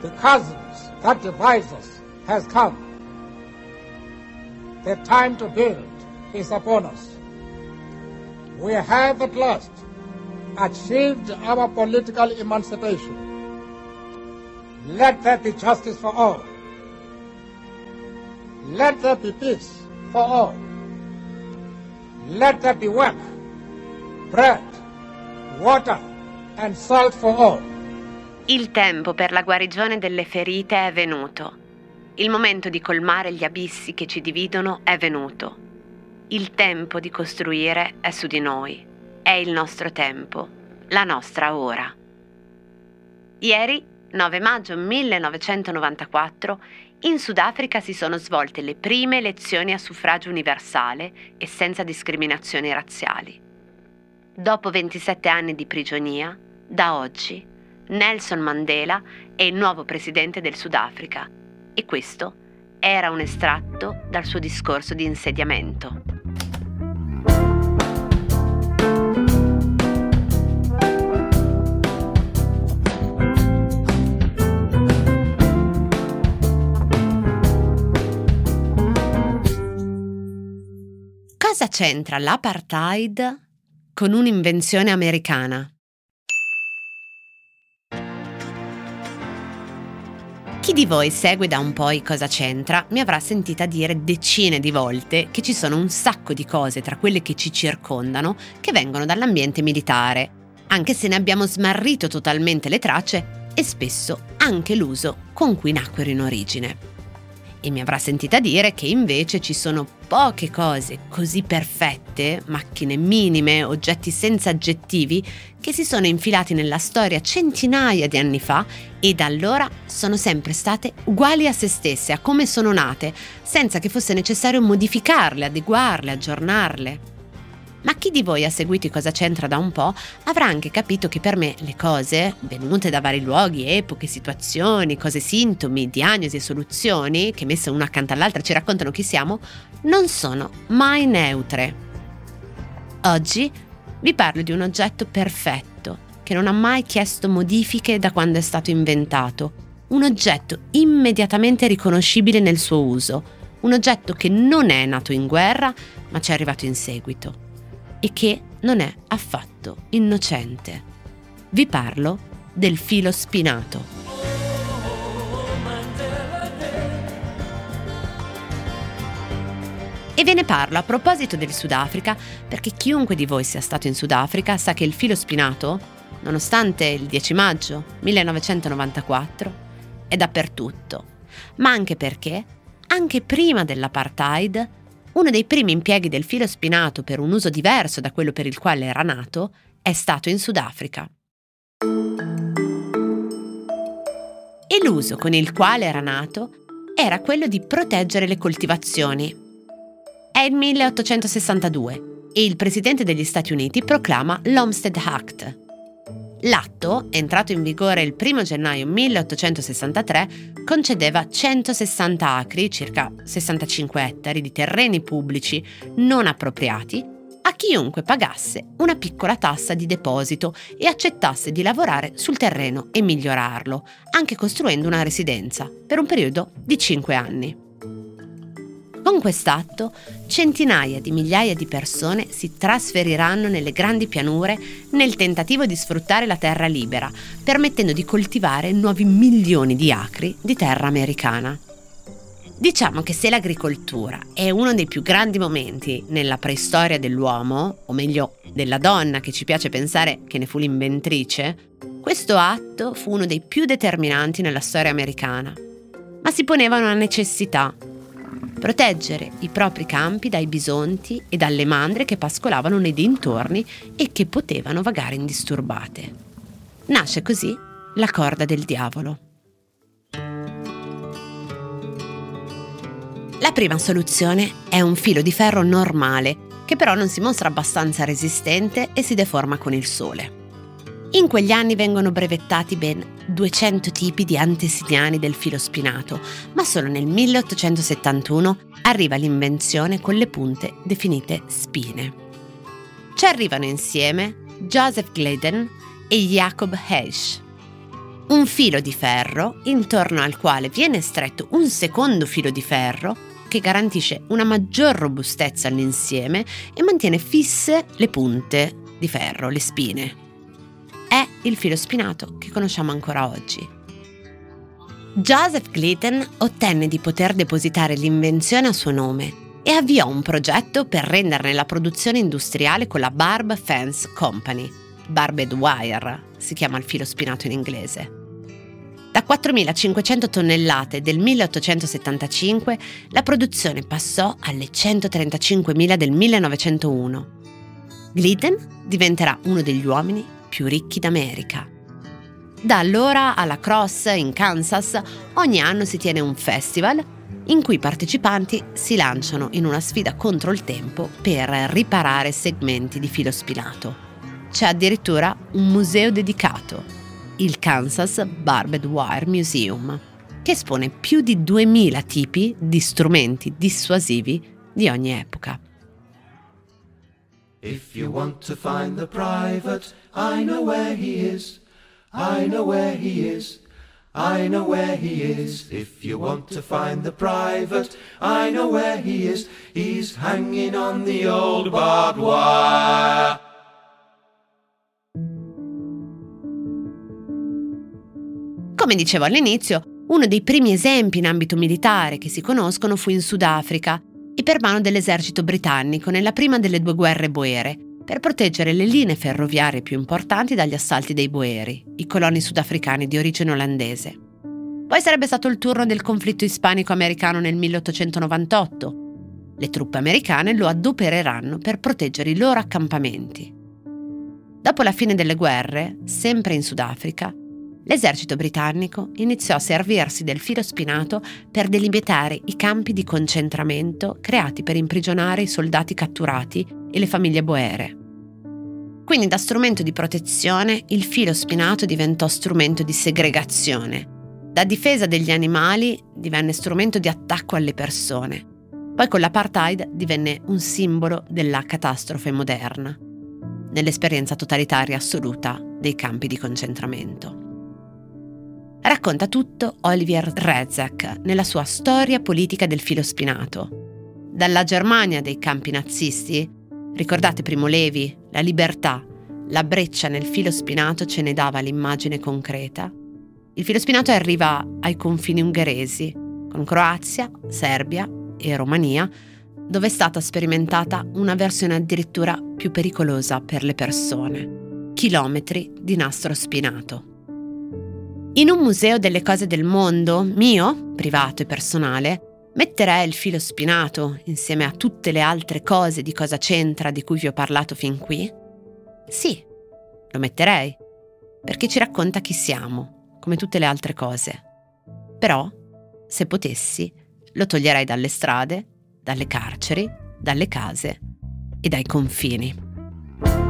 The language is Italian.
The chasms that divide us has come. The time to build is upon us. We have at last achieved our political emancipation. Let there be justice for all. Let there be peace for all. Let there be work, bread, water and salt for all. Il tempo per la guarigione delle ferite è venuto. Il momento di colmare gli abissi che ci dividono è venuto. Il tempo di costruire è su di noi. È il nostro tempo, la nostra ora. Ieri, 9 maggio 1994, in Sudafrica si sono svolte le prime elezioni a suffragio universale e senza discriminazioni razziali. Dopo 27 anni di prigionia, da oggi, Nelson Mandela è il nuovo presidente del Sudafrica e questo era un estratto dal suo discorso di insediamento. Cosa c'entra l'apartheid con un'invenzione americana? Chi di voi segue da un po' cosa c'entra mi avrà sentita dire decine di volte che ci sono un sacco di cose tra quelle che ci circondano che vengono dall'ambiente militare, anche se ne abbiamo smarrito totalmente le tracce e spesso anche l'uso con cui nacquero in origine e mi avrà sentita dire che invece ci sono poche cose così perfette, macchine minime, oggetti senza aggettivi, che si sono infilati nella storia centinaia di anni fa e da allora sono sempre state uguali a se stesse, a come sono nate, senza che fosse necessario modificarle, adeguarle, aggiornarle. Ma chi di voi ha seguito Cosa c'entra da un po' avrà anche capito che per me le cose, venute da vari luoghi, epoche, situazioni, cose sintomi, diagnosi e soluzioni, che messe una accanto all'altra ci raccontano chi siamo, non sono mai neutre. Oggi vi parlo di un oggetto perfetto, che non ha mai chiesto modifiche da quando è stato inventato, un oggetto immediatamente riconoscibile nel suo uso, un oggetto che non è nato in guerra, ma ci è arrivato in seguito e che non è affatto innocente. Vi parlo del filo spinato. E ve ne parlo a proposito del Sudafrica perché chiunque di voi sia stato in Sudafrica sa che il filo spinato, nonostante il 10 maggio 1994, è dappertutto, ma anche perché, anche prima dell'apartheid, uno dei primi impieghi del filo spinato per un uso diverso da quello per il quale era nato è stato in Sudafrica. E l'uso con il quale era nato era quello di proteggere le coltivazioni. È il 1862 e il Presidente degli Stati Uniti proclama l'Homestead Act, L'atto, entrato in vigore il 1 gennaio 1863, concedeva 160 acri, circa 65 ettari, di terreni pubblici non appropriati a chiunque pagasse una piccola tassa di deposito e accettasse di lavorare sul terreno e migliorarlo, anche costruendo una residenza, per un periodo di 5 anni. Con quest'atto, centinaia di migliaia di persone si trasferiranno nelle grandi pianure nel tentativo di sfruttare la terra libera, permettendo di coltivare nuovi milioni di acri di terra americana. Diciamo che se l'agricoltura è uno dei più grandi momenti nella preistoria dell'uomo, o meglio della donna che ci piace pensare che ne fu l'inventrice, questo atto fu uno dei più determinanti nella storia americana. Ma si poneva una necessità proteggere i propri campi dai bisonti e dalle mandre che pascolavano nei dintorni e che potevano vagare indisturbate. Nasce così la corda del diavolo. La prima soluzione è un filo di ferro normale, che però non si mostra abbastanza resistente e si deforma con il sole. In quegli anni vengono brevettati ben 200 tipi di antesignani del filo spinato, ma solo nel 1871 arriva l'invenzione con le punte definite spine. Ci arrivano insieme Joseph Glidden e Jacob Heisch. Un filo di ferro intorno al quale viene stretto un secondo filo di ferro che garantisce una maggior robustezza all'insieme e mantiene fisse le punte di ferro, le spine. Il filo spinato che conosciamo ancora oggi. Joseph Glidden ottenne di poter depositare l'invenzione a suo nome e avviò un progetto per renderne la produzione industriale con la Barb Fence Company. Barbed Wire si chiama il filo spinato in inglese. Da 4.500 tonnellate del 1875 la produzione passò alle 135.000 del 1901. Glidden diventerà uno degli uomini più ricchi d'America. Da allora alla Cross in Kansas ogni anno si tiene un festival in cui i partecipanti si lanciano in una sfida contro il tempo per riparare segmenti di filo spinato. C'è addirittura un museo dedicato, il Kansas Barbed Wire Museum, che espone più di 2000 tipi di strumenti dissuasivi di ogni epoca. If you want to find the private, I know where he is. I know where he is. I know where he is. If you want to find the private, I know where he is. He's hanging on the old barbed wire. Come dicevo all'inizio, uno dei primi esempi in ambito militare che si conoscono fu in Sudafrica e per mano dell'esercito britannico nella prima delle due guerre boere, per proteggere le linee ferroviarie più importanti dagli assalti dei Boeri, i coloni sudafricani di origine olandese. Poi sarebbe stato il turno del conflitto ispanico-americano nel 1898. Le truppe americane lo adopereranno per proteggere i loro accampamenti. Dopo la fine delle guerre, sempre in Sudafrica, l'esercito britannico iniziò a servirsi del filo spinato per delimitare i campi di concentramento creati per imprigionare i soldati catturati e le famiglie boere. Quindi da strumento di protezione il filo spinato diventò strumento di segregazione. Da difesa degli animali divenne strumento di attacco alle persone. Poi con l'apartheid divenne un simbolo della catastrofe moderna, nell'esperienza totalitaria assoluta dei campi di concentramento. Racconta tutto Olivier Rezek nella sua Storia politica del filo spinato. Dalla Germania dei campi nazisti Ricordate Primo Levi, la libertà, la breccia nel filo spinato ce ne dava l'immagine concreta. Il filo spinato arriva ai confini ungheresi, con Croazia, Serbia e Romania, dove è stata sperimentata una versione addirittura più pericolosa per le persone. Chilometri di nastro spinato. In un museo delle cose del mondo, mio, privato e personale, Metterei il filo spinato insieme a tutte le altre cose di cosa c'entra di cui vi ho parlato fin qui? Sì, lo metterei, perché ci racconta chi siamo, come tutte le altre cose. Però, se potessi, lo toglierei dalle strade, dalle carceri, dalle case e dai confini.